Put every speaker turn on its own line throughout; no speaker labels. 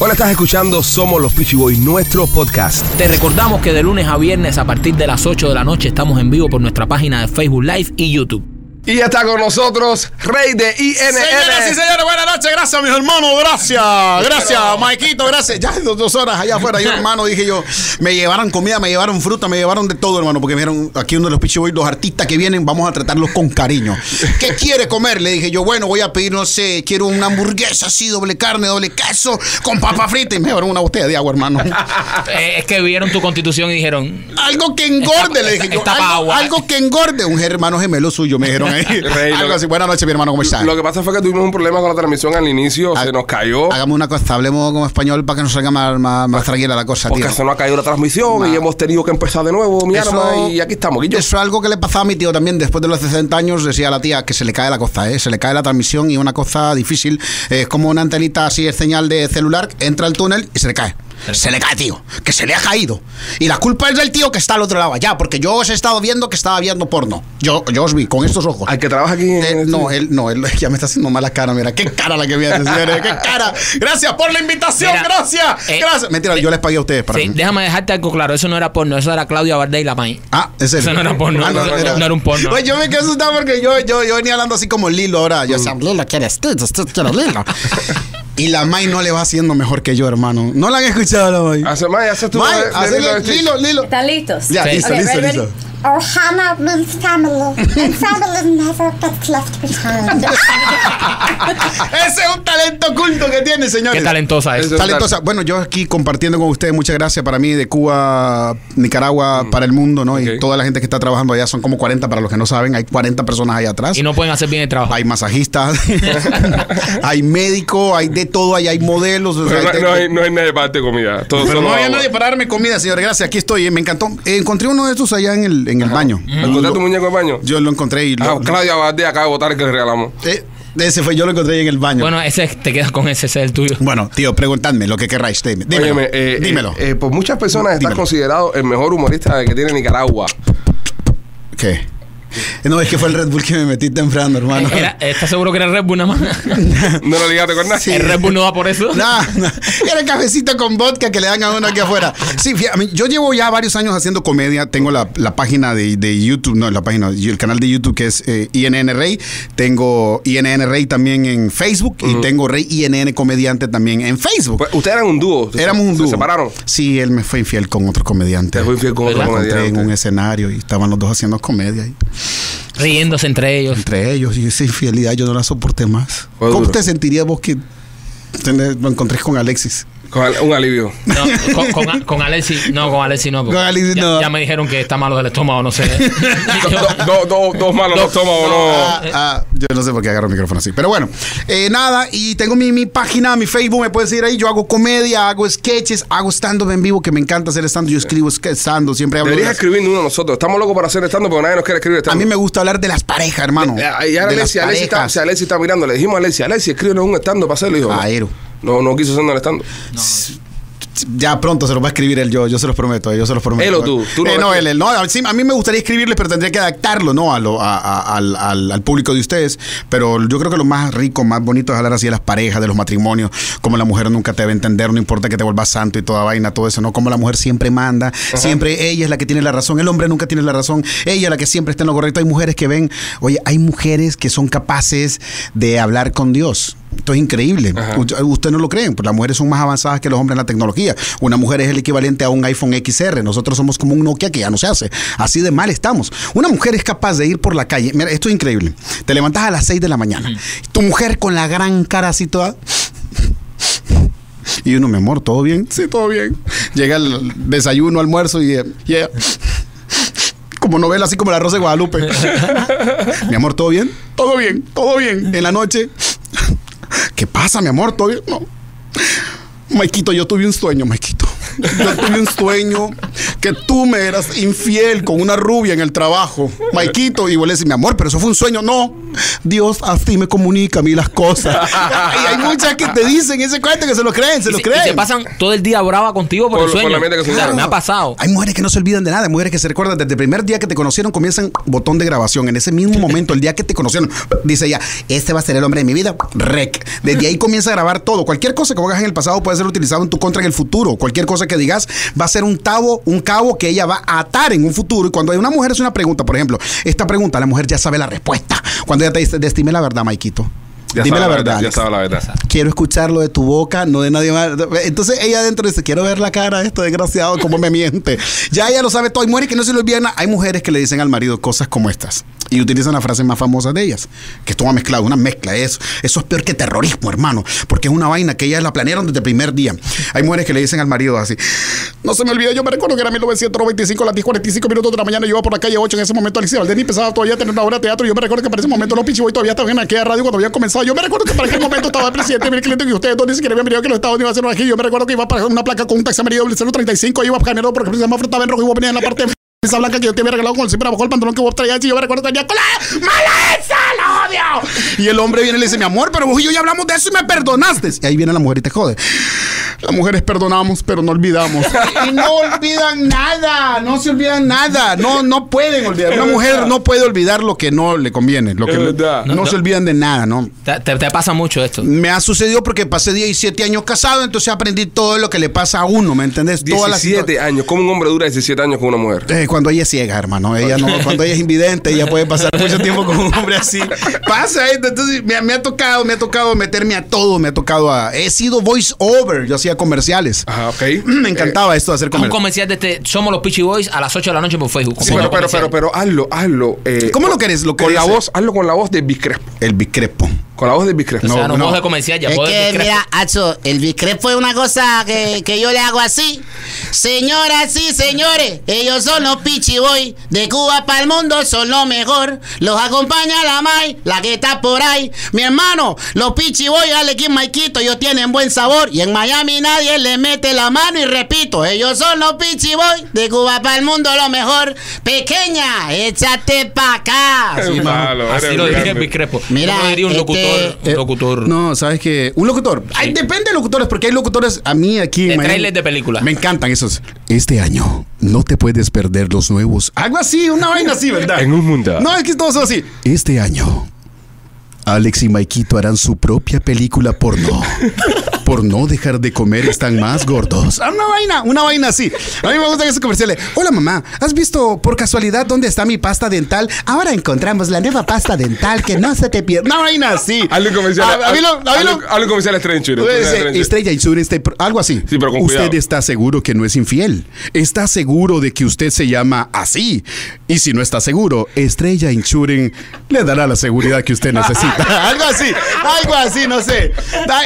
Hola, estás escuchando Somos los Peachy Boys, nuestro podcast.
Te recordamos que de lunes a viernes a partir de las 8 de la noche estamos en vivo por nuestra página de Facebook Live y YouTube.
Y ya está con nosotros Rey de INN.
Señoras y señores, buenas noches. Gracias, mis hermanos. Gracias. Gracias, Maikito. Gracias. Ya dos, dos horas allá afuera. Yo, hermano, dije yo, me llevaron comida, me llevaron fruta, me llevaron de todo, hermano. Porque me dijeron, aquí uno de los Pichi Boys, los artistas que vienen, vamos a tratarlos con cariño. ¿Qué quiere comer? Le dije yo, bueno, voy a pedir, no sé, quiero una hamburguesa así, doble carne, doble queso, con papa frita. Y me llevaron una botella de agua, hermano.
Eh, es que vieron tu constitución y dijeron,
Algo que engorde,
Está-
le dije
está-
yo.
está
Algo,
agua.
algo que engorde. Un hermano gemelo suyo, me dijeron ahí.
Rey,
algo
lo-
así. Buenas noches, mi hermano, ¿cómo estás?
Lo que pasa fue que tuvimos un problema con la transmisión al inicio, se nos cayó.
Hagamos una cosa, hablemos como español para que nos salga más, más, más tranquila la cosa, tío.
Porque se nos ha caído la transmisión y hemos tenido que empezar de nuevo, mi
Eso-
arma, y aquí estamos. Guillo.
Eso es algo que le pasaba a mi tío también. Después de los 60 años, decía la tía que se le cae la cosa, ¿eh? Se le cae la transmisión y una cosa difícil. Es como una antenita así, es señal de celular, entra al túnel y se le cae. Se le cae, tío. Que se le ha caído. Y la culpa es del tío que está al otro lado allá. Porque yo os he estado viendo que estaba viendo porno. Yo, yo os vi con estos ojos.
Al que trabaja aquí en
Eh,
el
no, él, no, él ya me está haciendo mala cara, mira, qué cara la que me hace, señores, qué cara. Gracias por la invitación,
Mira,
gracias,
eh,
gracias. Mentira, yo les pagué a ustedes para
sí, déjame dejarte algo claro, eso no era porno, eso era Claudia Bardé y la May.
Ah, ¿en serio?
Eso no era porno,
Ah,
no, no, no era un porno.
Pues yo me quedé asustado porque yo, yo, yo venía hablando así como Lilo ahora. Yo decía, Lilo, ¿quieres tú? Tú quieres Lilo. y la May no le va haciendo mejor que yo, hermano. No la han escuchado la May.
Hace más, haces tú.
May, Lilo, Lilo.
¿Están listos?
Ya,
Sí.
listo,
Okay,
listo,
ready,
listo.
Ready?
Ohana means family, and family never gets left behind.
Ese es un talento oculto que tiene, señores.
Qué talentosa es.
Talentosa. Bueno, yo aquí compartiendo con ustedes, muchas gracias para mí, de Cuba, Nicaragua, para el mundo, ¿no? Y toda la gente que está trabajando allá, son como 40 para los que no saben, hay 40 personas allá atrás.
Y no pueden hacer bien el trabajo.
Hay masajistas, hay médicos, hay de todo, ahí hay modelos. o sea,
Pero
hay
no,
de-
no hay, no hay nadie para darte comida. Todo
Pero
solo
no había
agua.
nadie para darme comida, señor. Gracias, aquí estoy. eh, Me encantó. Eh, encontré uno de estos allá en el, en el baño.
¿Encontraste tu muñeco de baño?
Yo lo encontré y
Ah,
lo,
Claudia Bardé acaba de votar el que le regalamos.
eh, ese fue, yo lo encontré en el baño. Bueno,
Bueno, ese te quedas con ese, ese es el tuyo.
tío, preguntadme lo que querráis. Dime, dímelo.
Óyeme, eh,
dímelo.
eh, eh, por muchas personas está
Dímelo.
considerado el mejor humorista que tiene Nicaragua.
¿Qué? No, es que fue el Red Bull que me metí temprano, hermano.
Era- ¿Estás seguro que era Red Bull nada más?
No lo ligaste con nadie.
El Red Bull no va por eso.
No, no. Era el cafecito con vodka que le dan a uno aquí afuera. Sí, mí- yo llevo ya varios años haciendo comedia. Tengo la, la página de, de YouTube, no, la página, el canal de YouTube que es eh, INN Rey. Tengo INN Rey también en Facebook y tengo Rey INN Comediante también en Facebook.
Pues, ustedes eran un dúo. Se-
Éramos un
se
dúo.
separaron.
Sí, él me fue infiel con otro comediante.
Te fue infiel con otro
encontré
comediante.
en un escenario y estaban los dos haciendo comedia. Y
Riéndose entre ellos.
entre ellos, y esa infidelidad yo no la soporté más.
Fue
¿Cómo
duro.
te sentirías vos que te lo encontrés con Alexis?
Con un alivio.
No, con, con, con Alexi, no, con Alexi no.
Con Alexi
ya,
no.
ya me dijeron que está malo del estómago, no sé.
Do- do- do- dos malos los toma o no.
Ah, ah, yo no sé por qué agarro el micrófono así. Pero bueno, eh, nada, y tengo mi, mi página, mi Facebook, me puedes ir ahí. Yo hago comedia, hago sketches, hago stand-up en vivo, que me encanta hacer stand-up. Yo escribo stand-up, siempre hablo. de
Deberías
las-
escribir uno de nosotros. Estamos locos para hacer estando, pero nadie nos quiere escribir
a
stand
mí me gusta hablar de las parejas, hermano.
Eh, Y ahora
de las
Alessi, Alessi está, mirando, le dijimos a Alessi, Alessi, escríbenos un estando para hacerlo. Dijo.
Aero.
No, no quiso hacerlo el estando.
Ya pronto se los va a escribir él, yo, yo se los prometo, yo se los prometo.
Él o tú, tú lo
Eh, no, él, él, no, a- sí, a mí me gustaría escribirle, pero tendría que adaptarlo, ¿no? A lo, a- a- al, al- al público de ustedes. Pero yo creo que lo más rico, más bonito es hablar así de las parejas, de los matrimonios, como la mujer nunca te va a entender, no importa que te vuelvas santo y toda vaina, todo eso, ¿no? Como la mujer siempre manda, siempre ella es la que tiene la razón, el hombre nunca tiene la razón, ella es la que siempre está en lo correcto. Hay mujeres que ven, oye, hay mujeres que son capaces de hablar con Dios. Esto es increíble. Usted- no lo creen, pero las mujeres son más avanzadas que los hombres en la tecnología. Una mujer es el equivalente a un iPhone XR. Nosotros somos como un Nokia que ya no se hace. Así de mal estamos. Una mujer es capaz de ir por la calle. Mira, esto es increíble. Te levantas a las 6 de la mañana. Tu mujer con la gran cara así toda. Y uno, mi amor, ¿todo bien? Sí, todo bien. Llega el desayuno, almuerzo y... eh, yeah. Como novela, así como la Rosa de Guadalupe. mi amor, ¿todo bien? Todo bien, todo bien. En la noche... ¿Qué pasa, mi amor? ¿Todo bien? No. Maikito, yo tuve un sueño, Maikito. Yo tuve un sueño que tú me eras infiel con una rubia en el trabajo, Maikito, y vos le decís, mi amor, pero eso fue un sueño. No, Dios así me comunica a mí las cosas. y hay muchas que te dicen ese cuento que se lo creen, se
Y
lo
se, y
creen.
se pasan todo el día brava contigo por,
Por-
el
por
sueño.
la mente que
me ha pasado.
Hay mujeres que no se olvidan de nada, hay mujeres que se recuerdan desde el primer día que te conocieron, comienzan botón de grabación. En ese mismo momento, el día que te conocieron, dice ella, este va a ser el hombre de mi vida. Rec. Desde ahí comienza a grabar todo. Cualquier cosa que hagas en el pasado puede ser utilizado en tu contra en el futuro. Cualquier cosa que digas va a ser un cabo, un cabo que ella va a atar en un futuro. Y cuando hay una mujer es una pregunta, por ejemplo, esta pregunta, la mujer ya sabe la respuesta. Cuando ella te dice, dime la verdad, Maikito.
Ya
Dime la verdad.
Ya sabe la verdad.
quiero escucharlo de tu boca, no de nadie más. Entonces ella adentro dice, quiero ver la cara de este desgraciado, cómo me miente. Ya ella lo sabe todo. Hay mujeres que no se lo olvidan. Hay mujeres que le dicen al marido cosas como estas. Y utilizan las frases más famosas de ellas. Que esto va mezclado, una mezcla. Eso, eso es peor que terrorismo, hermano. Porque es una vaina que ellas la planearon desde el primer día. Hay mujeres que le dicen al marido así, no se me olvida, yo me recuerdo que era 1995, las 10, 45 minutos de la mañana, yo iba por la calle 8 en ese momento, Alicia Valdés empezaba todavía a tener una obra de teatro. Yo me recuerdo que para ese momento los Pichiboy todavía estaban en aquella radio cuando habían comenzado. Yo me recuerdo que para aquel momento estaba el presidente Bill Clinton y ustedes dos ni siquiera habían venido que los Estados Unidos a hacer aquí. Yo me recuerdo que iba para una placa con un taxi amarillo 035, iba caminando porque se llama frutaba en rojo y vos venías en la parte de esa blanca que yo te había regalado con el siempre abajo el pantalón que vos traías y yo me recuerdo que tenía cola mala esa odio y el hombre viene y le dice mi amor pero vos y yo ya hablamos de eso y me perdonaste y ahí viene la mujer y te jode las mujeres perdonamos pero no olvidamos y no olvidan nada no se olvidan nada no no pueden olvidar una mujer no puede olvidar lo que no le conviene lo que no, se olvidan de nada no
Te, pasa mucho esto.
me ha sucedido porque pasé 17 años casado, entonces aprendí todo lo que le pasa a uno, ¿me entendés? Todas las
17 años. ¿Cómo un hombre dura 17 años con una mujer?
Eh, cuando ella es ciega, hermano. Ella no, cuando ella es invidente, ella puede pasar mucho tiempo con un hombre así. Pasa esto. Entonces, me, me ha tocado, me ha tocado meterme a todo. Me ha tocado a. He sido voice over. Yo hacía comerciales.
Ajá, ok.
Me encantaba esto de hacer
Es un
comerciales.
comercial de este Somos los Pitchy Boys a las 8 de la noche por Facebook.
Sí, pero, pero, pero, pero hazlo, hazlo. eh,
¿Cómo lo querés? ¿Lo
con
querés?
la voz, hazlo con la voz de Biscrepo.
El bicrepo.
Con la voz de Biscrepo.
O sea, no,
no.
voz de comercial, ya
Es
voz
que, mira, Acho, el discrepo es una cosa que, que yo le hago así. Señoras y señores, ellos son los Pichiboy. De Cuba para el mundo son lo mejor. Los acompaña la Mai, la que está por ahí. Mi hermano, los Pichiboy, Alex Maikito, ellos tienen buen sabor. Y en Miami nadie le mete la mano. Y repito, ellos son los Pichiboy. De Cuba para el mundo lo mejor. Pequeña, échate pa' acá.
Malo,
Así lo diría
grande.
Biscrepo.
Mira,
¿Cómo diría un
este,
locutor? Un
Eh,
locutor.
No, ¿sabes qué? Un locutor. Ay, depende de locutores, porque hay locutores a mí aquí en
De
Miami.
trailers de películas.
Me encantan esos. Este año no te puedes perder los nuevos. Algo así, una vaina así, ¿verdad?
En un mundo.
No, es que todos son así. Este año, Alex y Maikito harán su propia película porno. Por no dejar de comer están más gordos. Ah, Una vaina, una vaina así. A mí me gustan esos comerciales. Hola mamá, ¿has visto por casualidad dónde está mi pasta dental? Ahora encontramos la nueva pasta dental que no se te pierde. Una vaina así.
En comercial.
A, a mí lo- a mí lo-
hazlo- hazlo en comercial Strange.
Dice, Estrella Insurance, te- algo así.
Sí, pero con
usted
cuidado.
está seguro que no es infiel. Está seguro de que usted se llama así. Y si no está seguro, Estrella Insurance le dará la seguridad que usted necesita. algo así, algo así, no sé.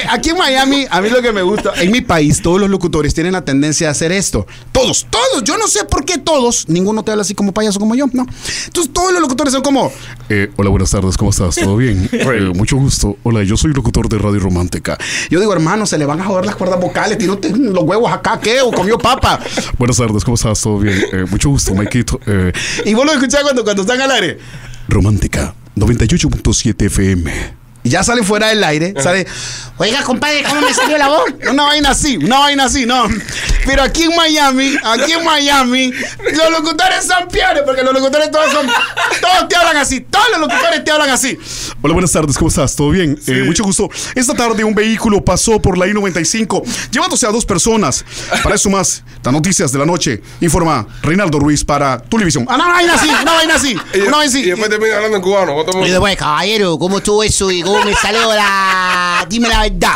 Aquí en Miami, a mí lo que me gusta, en mi país, todos los locutores tienen la tendencia a hacer esto. Todos, todos. Yo no sé por qué todos. Ninguno te habla así como payaso como yo, no. Entonces todos los locutores son como, eh, hola, buenas tardes, ¿cómo estás? ¿Todo bien? Eh, mucho gusto. Hola, yo soy locutor de Radio Romántica. Yo digo, hermano, se le van a joder las cuerdas vocales, usted los huevos acá, ¿qué? ¿O comió papa? buenas tardes, ¿cómo estás? ¿Todo bien? Eh, mucho gusto, Maikito. Eh, y vos lo escuchás cuando, cuando están al aire. Romántica, 98.7 FM. Y ya sale fuera del aire, sale,
Oiga, compadre, ¿cómo me salió la voz?
una vaina así, una vaina así, no. Pero aquí en Miami, aquí en Miami, los locutores son peores porque los locutores todos son. Todos te hablan así, todos los locutores te hablan así. Hola, buenas tardes, ¿cómo estás? ¿Todo bien? Eh, mucho gusto. Esta tarde un vehículo pasó por la I-95 llevándose a dos personas. Para eso más, las noticias de la noche, informa Reinaldo Ruiz para Televisión. Ah, una vaina así, una vaina así,
Y,
una vaina
y
así.
después termina hablando en cubano.
Y después, caballero, ¿cómo estuvo eso y cómo me salió la. Dime la verdad.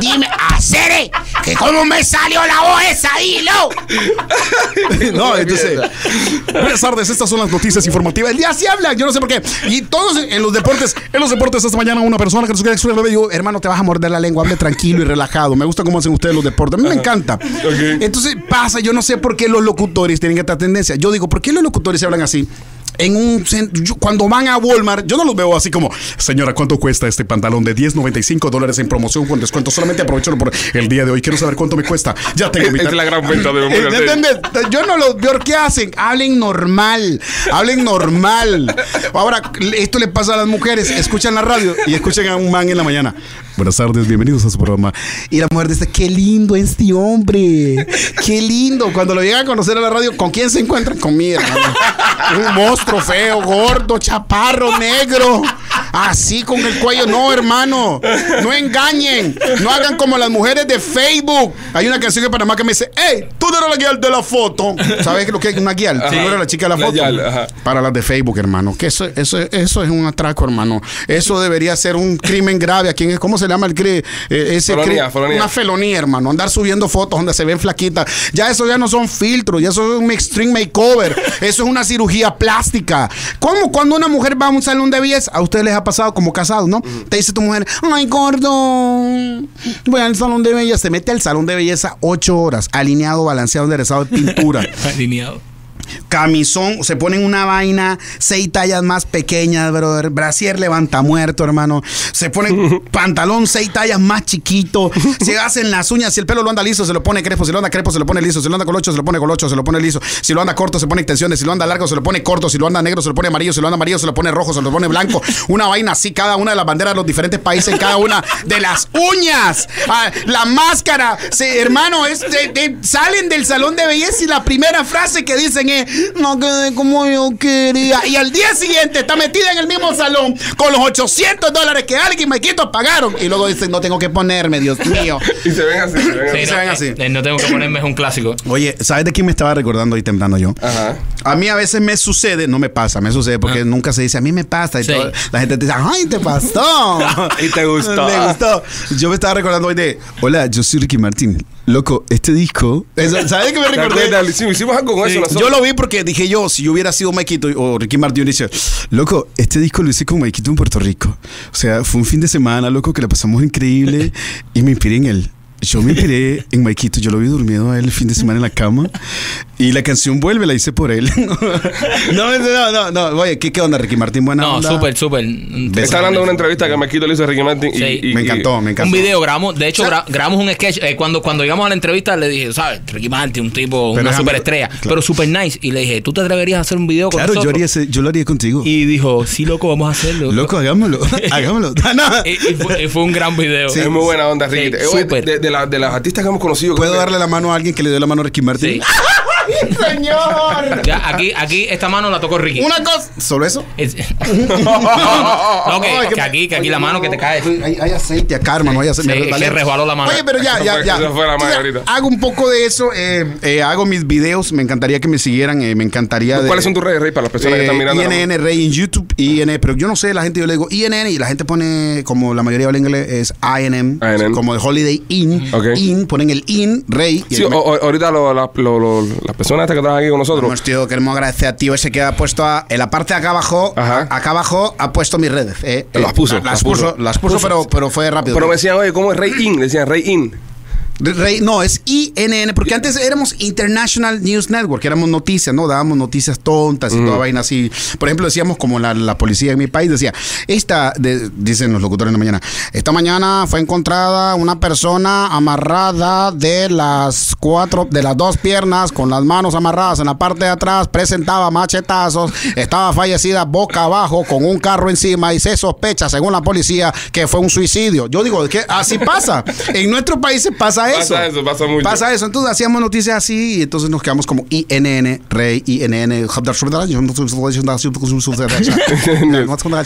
Dime, hacer que cómo me salió la voz esa, dilo.
No, entonces. Buenas tardes, estas son las noticias informativas. El día sí habla, yo no sé por qué. Y todos en los deportes, en los deportes esta mañana una persona que nos quiere explicar, le digo, hermano, te vas a morder la lengua, hable tranquilo y relajado. Me gusta cómo hacen ustedes los deportes. A mí me encanta. Entonces pasa, yo no sé por qué los locutores tienen esta tendencia. Yo digo, ¿por qué los locutores se hablan así? En un yo- cuando van a Walmart, yo no los veo así como, señora, ¿cuánto cuesta este pantalón de 10.95 dólares en promoción con descuento? Solamente aprovechalo por el día de hoy. Quiero saber cuánto me cuesta. Ya tengo mi
es la gran venta de.
¿Entiendes? Yo no los veo. ¿Qué hacen? Hablen normal. Hablen normal. Ahora, esto le pasa a las mujeres. Escuchan la radio y escuchan a un man en la mañana. Buenas tardes, bienvenidos a su programa. Y la mujer dice, qué lindo este hombre. Qué lindo. Cuando lo llegan a conocer a la radio, ¿con quién se encuentran? Con mi hermano. Un monstruo feo, gordo, chaparro, negro. Así con el cuello. No, hermano. No engañen. No hagan como las mujeres de Facebook. Hay una canción en Panamá que me dice, hey, tú no eres la guial de la foto. ¿Sabes lo que es una guial? Tú no eres la chica de la
La
foto.
guial.
Para las de Facebook, hermano. Que eso, eso, eso es un atraco, hermano. Eso debería ser un crimen grave. ¿A quién es? ¿Cómo se llama el crimen? ese
Felonía,
cri-
felonía.
Una felonía, hermano. Andar subiendo fotos donde se ven flaquitas. Ya eso ya no son filtros. Ya eso es un extreme makeover. Eso es una cirugía plástica. ¿Cómo cuando una mujer va a un salón de belleza? A ustedes les ha pasado como casados, ¿no? Te dice tu mujer, ay, gordo. Voy al salón de belleza. Se mete al salón de belleza ocho horas. Alineado, balanceado, enderezado de pintura
Alineado.
Camisón, se ponen una vaina, seis tallas más pequeñas, brother. Brasier levanta muerto, hermano. Se ponen pantalón, seis tallas más chiquito. Se hacen las uñas. Si el pelo lo anda liso, se lo pone crespo. Si lo anda crespo, se lo pone liso. Si lo anda colocho, se lo pone colocho, se lo pone liso. Si lo anda corto, se pone extensiones. Si lo anda largo, se lo pone corto. Si lo anda negro, se lo pone amarillo. Si lo anda amarillo, se lo pone rojo, se lo pone blanco. Una vaina así, cada una de las banderas de los diferentes países, cada una de las uñas. Ah, la máscara. Hermano, es de- de- salen del salón de belleza y la primera frase que dicen es, no quedé como yo quería. Y al día siguiente está metida en el mismo salón con los 800 dólares que alguien me quito pagaron. Y luego dicen, no tengo que ponerme, Dios mío.
Y se ven así, se ven así.
Sí,
se
no,
ven
eh,
así.
eh, no tengo que ponerme, es un clásico.
Oye, ¿sabes de quién me estaba recordando ahí temprano yo?
Ajá.
A mí a veces me sucede, no me pasa, me sucede porque nunca se dice a mí me pasa y
Sí.
todo- la gente te dice, ay, te pasó.
Y te gustó.
Me gustó. Yo me estaba recordando hoy de, hola, yo soy Ricky Martín. Loco, este disco, Eso, ¿sabes qué me
¿Te
recordé?
acuerdas? Hicimos algo con eso nosotros.
Yo lo vi porque dije yo, si yo hubiera sido Maikito o Ricky Martin, yo dice, loco, este disco lo hice con Maikito en Puerto Rico. O sea, fue un fin de semana, loco, que la pasamos increíble y me inspiré en él. Yo me inspiré en Maikito, yo lo vi durmiendo a él el fin de semana en la cama y la canción vuelve, la hice por él. no, no, no, no, oye, ¿qué, qué onda, Ricky Martín? Buena
No,
onda.
súper, súper.
Está hablando de una entrevista que Marquito le hizo a Ricky Martin. Y,
Sí.
y-
Me
y-
encantó, me encantó.
Un video grabamos, de hecho gra- grabamos un sketch. eh, cuando, cuando llegamos a la entrevista le dije, ¿sabes? Ricky Martin, un tipo,
Pero
una superestrella,
claro.
pero super nice. Y le dije, ¿tú te atreverías a hacer un video con
Claro, yo,
nosotros?
haría ese- yo lo haría contigo.
Y dijo, sí, loco, vamos a hacerlo.
Loco, hagámoslo, hagámoslo.
Y, y fue, y fue un gran video.
Es muy buena onda, Ricky.
Sí, súper.
De, la- de las artistas que hemos conocido.
¿Puedo darle la mano a alguien que le dio la mano a Ricky Martin?
Sí.
¡Señor!
Ya, aquí, aquí esta mano la tocó Ricky.
Una cosa. ¿Solo eso?
Es- no, que,
Ay,
que aquí, que aquí la mano que te cae.
Hay, hay aceite acá, hermano. Hay aceite.
Sí,
Me
es
resbalé.
que resbaló la mano.
Oye, pero ya,
Eso
ya,
fue-
ya.
eso fue la
Entonces,
mano ahorita.
hago un poco de eso. eh, eh, hago mis videos. Me encantaría que me siguieran. eh, me encantaría. de-
¿Cuáles son tus redes, Rey, para las personas que están mirando?
INN Rey en YouTube, INN, pero yo no sé, la gente yo le digo INN y la gente pone, como la mayoría habla inglés, es INM,
INM.
como de Holiday Inn,
Ok.
IN, ponen el IN, Rey. y
Sí,
el-
o- o- ahorita lo- la- lo- lo- las personas estas que trabajan aquí con nosotros.
Vamos, tío, queremos agradecer a tío ese que ha puesto a- en la parte de acá abajo,
Ajá.
acá abajo ha puesto mis redes. eh, eh,
Las puso,
Las,
las
puso,
puso.
las puso, pero, pero fue rápido.
Pero me decían, oye, ¿cómo es Rey In? Le decían Rey In.
Rey- no, es INN, porque antes éramos International News Network, éramos noticias, ¿no? Dábamos noticias tontas y toda vaina así. Por ejemplo, decíamos como la, la policía en mi país decía, esta, de- dicen los locutores en la mañana, esta mañana fue encontrada una persona amarrada de las cuatro, de las dos piernas, con las manos amarradas en la parte de atrás, presentaba machetazos, estaba fallecida boca abajo con un carro encima y se sospecha, según la policía, que fue un suicidio. Yo digo, que así pasa. En nuestros países pasa eso.
Pasa eso, pasa mucho.
Pasa eso. Entonces hacíamos noticias así y entonces nos quedamos como INN, Rey, INN.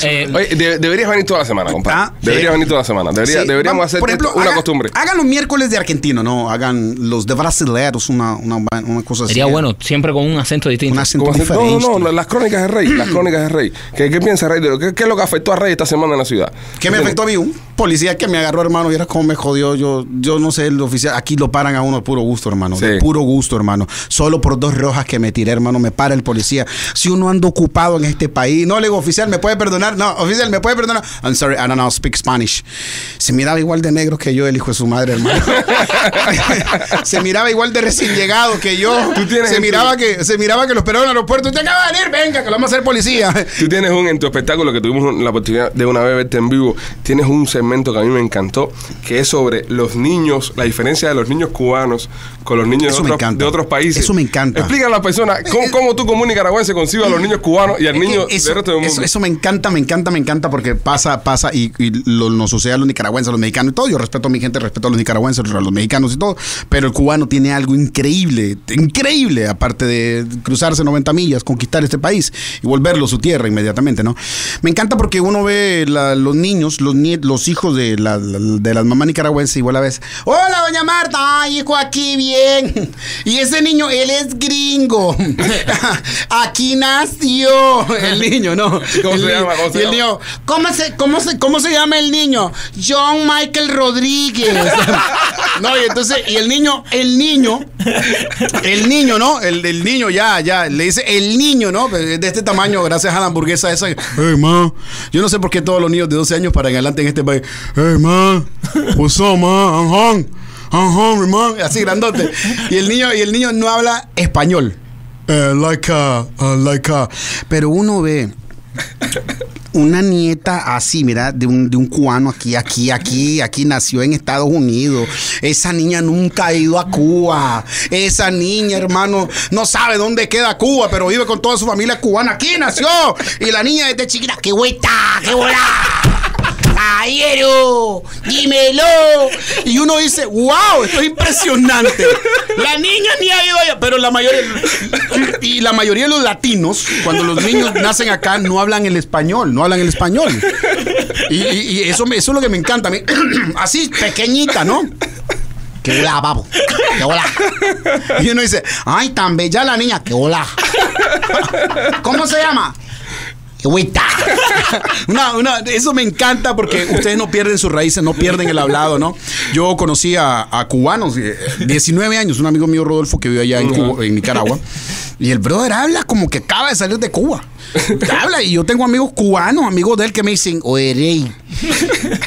Eh,
Oye, de- deberías venir toda la semana, compadre.
Ah,
deberías
sí.
venir toda la semana. Debería-
Sí,
deberíamos hacer
por ejemplo,
una
hagan-
costumbre.
Hagan los miércoles de argentino, ¿no? Hagan los de brasileros, una, una, una cosa así.
Sería bueno, siempre con un acento distinto.
Un acento
¿Cómo
diferente.
No, no, no, las crónicas de Rey. Las crónicas de Rey. ¿Qué, qué piensa Rey? ¿Qué, qué es lo que afectó a Rey esta semana en la ciudad?
¿Qué me afectó a mí? Un policía que me agarró, hermano, y era como me jodió. Yo, yo no sé, lo- oficial, aquí lo paran a uno de puro gusto, hermano. De puro gusto, hermano. Solo por dos rojas que me tiré, hermano, me para el policía. Si uno anda ocupado en este país, no le digo, oficial, ¿me puede perdonar? No, oficial, ¿me puede perdonar? I'm sorry, I don't know, speak Spanish. Se miraba igual de negro que yo, el hijo de su madre, hermano. se miraba igual de recién llegado que yo.
Tú tienes
Se
tu-
miraba que, se miraba que lo esperaban en el aeropuerto. Usted acaba de venir, venga, que lo vamos a hacer policía.
Tú tienes un, en tu espectáculo que tuvimos la oportunidad de una vez verte en vivo, tienes un segmento que a mí me encantó, que es sobre los niños, la diferencia de los niños cubanos con los niños de otros,
encanta.
de otros países.
Eso me encanta.
Explica a la persona cómo, cómo tú como un nicaragüense concibes a los niños cubanos y al niño
eso,
del resto del mundo.
eso- eso me encanta, me encanta, me encanta porque pasa, pasa y, y lo, nos sucede a los nicaragüenses, a los mexicanos y todo. Yo respeto a mi gente, respeto a los nicaragüenses, a los mexicanos y todo. Pero el cubano tiene algo increíble, increíble, aparte de cruzarse 90 millas, conquistar este país y volverlo su tierra inmediatamente, ¿no? Me encanta porque uno ve la- los niños, los, hijos de, la, de las mamás nicaragüenses vos la ves. Hola, doña Marta, ay, hijo, aquí bien. Y ese niño, él es gringo. aquí nació el niño, ¿no?
¿Cómo
El
se llama? ¿Cómo se
el
llama?
niño, ¿cómo se, cómo, se, ¿cómo se llama el niño? John Michael Rodríguez. no, y entonces, y el niño, el niño, el niño, ¿no? El, el niño ya, ya, le dice el niño, ¿no? De este tamaño, gracias a la hamburguesa esa. Hey, ma. Yo no sé por qué todos los niños de 12 años para en adelante en este país. Hey, ma. What's up, ma? I'm home. Así grandote. Y el niño, y el niño no habla español. Eh, like, uh, uh, like, uh. Pero uno ve una nieta así, mira, de un, de un cubano aquí, aquí, aquí, aquí nació en Estados Unidos. Esa niña nunca ha ido a Cuba. Esa niña, hermano, no sabe dónde queda Cuba, pero vive con toda su familia cubana. Aquí nació. Y la niña desde chiquita, ¡qué vuelta! ¡Qué bola! ¡Caballero! ¡Dímelo! Y uno dice, wow, esto es impresionante. La niña ni ha ido allá, pero la mayoría, y la mayoría de los latinos, cuando los niños nacen acá, no hablan el español, no hablan el español. Y, y- y eso, eso es lo que me encanta a mí. Así, pequeñita, ¿no? ¡Qué hola, papo! ¡Qué hola! Y uno dice, ¡ay, tan bella la niña! ¡Qué hola! ¿Cómo se llama? Una- una- eso me encanta porque ustedes no pierden sus raíces, no pierden el hablado, ¿no? Yo conocí a, a cubanos, eh, 19 años, un amigo mío Rodolfo que vive allá en, Cuba- en Nicaragua, y el brother habla como que acaba de salir de Cuba. Habla, y yo tengo amigos cubanos, amigos de él que me dicen, oye, Rey,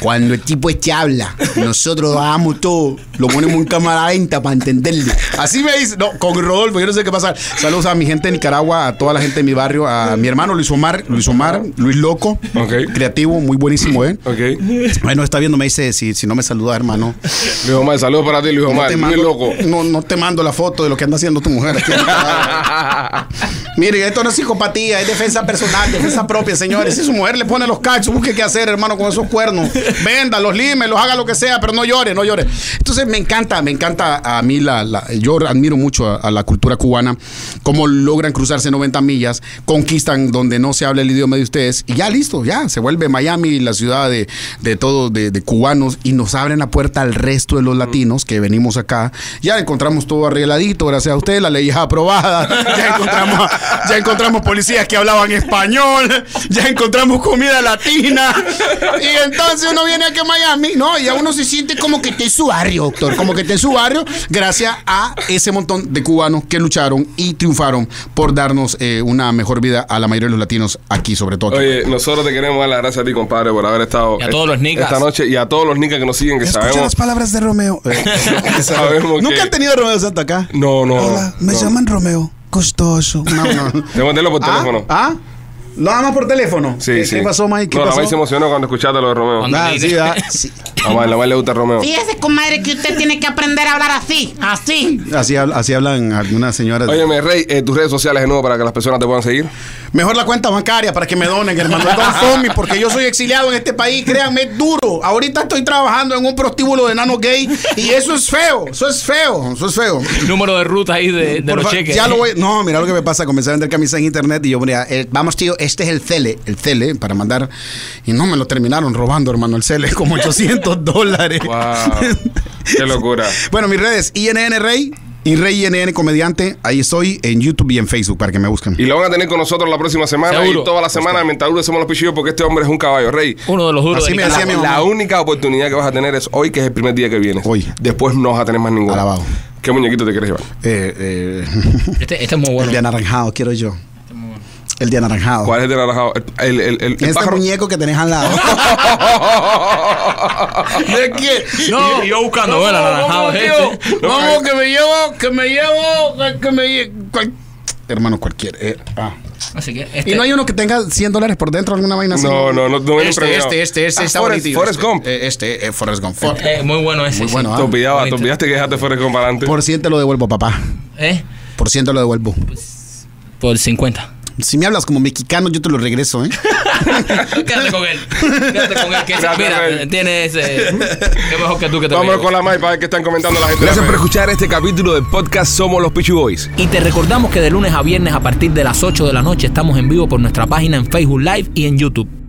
cuando el tipo este habla, nosotros hagamos todo, lo ponemos en cámara para entenderle. Así me dice, no, con Rodolfo, yo no sé qué pasa. Saludos a mi gente de Nicaragua, a toda la gente de mi barrio, a mi hermano Luis Omar, Luis Omar, Luis Loco, creativo, muy buenísimo, ¿eh?
Ok.
Bueno, está viendo, me dice, si, si no me saluda, hermano.
Luis Omar, saludos para ti, Luis
No
Omar.
mando,
loco.
no, no te mando la foto de lo que anda haciendo tu mujer. Mire, esto no es psicopatía, es defensa personal, defensa propia, señores. Si su mujer le pone los cachos, busque qué hacer, hermano, con esos cuernos. Venda, los lime, los haga lo que sea, pero no llore, no llore. Entonces me encanta, me encanta a mí la, yo admiro mucho a, la cultura cubana, cómo logran cruzarse 90 millas, conquistan donde no se habla el idioma de ustedes y ya listo, ya se vuelve Miami la ciudad de, de todos, de, cubanos y nos abren la puerta al resto de los latinos que venimos acá. Ya encontramos todo arregladito, gracias a usted, la ley es aprobada, ya encontramos, ya encontramos policías que hablaban español, ya encontramos comida latina y entonces uno viene aquí a Miami, ¿no? Y a uno se siente como que está en su barrio, doctor, como que está en su barrio gracias a ese montón de cubanos que lucharon y triunfaron por darnos eh, una mejor vida a la mayoría de los latinos aquí, sobre todo. aquí.
Oye, nosotros te queremos dar las gracias a ti, compadre, por haber estado
Y a todos los nicas.
esta noche y a todos los nicas que nos siguen, que sabemos.
las palabras de Romeo.
sabemos
Nunca
que-
han tenido a Romeo Santo acá.
No, no.
Hola, me
no.
llaman Romeo. Costoso.
No, no.
Tengo que tenerlo por teléfono.
¿Ah? ¿Ah? Nada más por teléfono.
Sí,
¿Qué,
sí.
qué pasó, Mike? ¿Qué
no, la
pasó?
Mike se emocionó cuando escuchaste lo de Romeo.
Ah, sí, ah, sí.
A Mike, la le gusta Romeo.
Fíjese, comadre, que usted tiene que aprender a hablar así, así.
Así, habla- así hablan algunas señoras.
Óyeme, Rey, eh, tus redes sociales de nuevo para que las personas te puedan seguir.
Mejor la cuenta bancaria para que me donen, hermano. El GoFundMe, porque yo soy exiliado en este país. Créanme, es duro. Ahorita estoy trabajando en un prostíbulo de enano gay y eso es feo. Eso es feo. Eso es feo.
Número de ruta ahí de, de
Por
los
fa-
cheques.
Ya lo voy. No, mira lo que me pasa. Comencé a vender camisas en internet y yo, mira, eh, vamos, tío, este es el Cele. El Cele para mandar. Y no me lo terminaron robando, hermano. El Cele, como 800 dólares.
Wow. Qué locura.
Bueno, mis redes, INN Rey, Y Rey NN Comediante, ahí estoy en YouTube y en Facebook para que me busquen.
Y lo van a tener con nosotros la próxima semana
Seguro.
y toda la semana mientras duro somos los pichillos porque este hombre es un caballo, Rey.
Uno de los duros
Así
de
me decía mi
La única oportunidad que vas a tener es hoy, que es el primer día que vienes.
Hoy.
Después no vas a tener más ninguno.
Alabado.
¿Qué muñequito te quieres llevar?
Eh, eh,
Este, este es muy bueno.
el de anaranjado, quiero yo. El de anaranjado.
¿Cuál es el de naranjado? El, el, el, el, el
Este
pájaro.
muñeco que tenés al lado.
¿De quién?
No, y yo buscando, bueno, anaranjado,
tío?
este.
No,
Vamos, que me llevo, que me llevo, que me llevo. cual- Hermano, cualquier. eh, ah.
Así que este,
Y no hay uno que tenga 100 dólares por dentro, alguna vaina así.
No, no, no, no
Este, este, este, este
Ah,
está
Forrest-
bonito.
Forrest Gump.
Eh, Este, eh, Forrest Gump. For-
eh, muy bueno ese.
Muy
sí.
bueno,
Te
ah.
olvidaba, te olvidaste que dejaste fuera con para adelante.
Por 100 te lo devuelvo, papá.
¿Eh?
Por 100 te lo devuelvo.
Por 50.
Si me hablas como mexicano, yo te lo regreso, ¿eh?
Quédate con él. Quédate con él. Que
Gracias,
mira,
Rey.
tiene ese. Qué mejor que tú que te
Vámonos con la Mike para ver qué están comentando la gente.
Gracias por escuchar este capítulo del podcast Somos los Peachy Boys.
Y te recordamos que de lunes a viernes a partir de las 8 de la noche estamos en vivo por nuestra página en Facebook Live y en YouTube.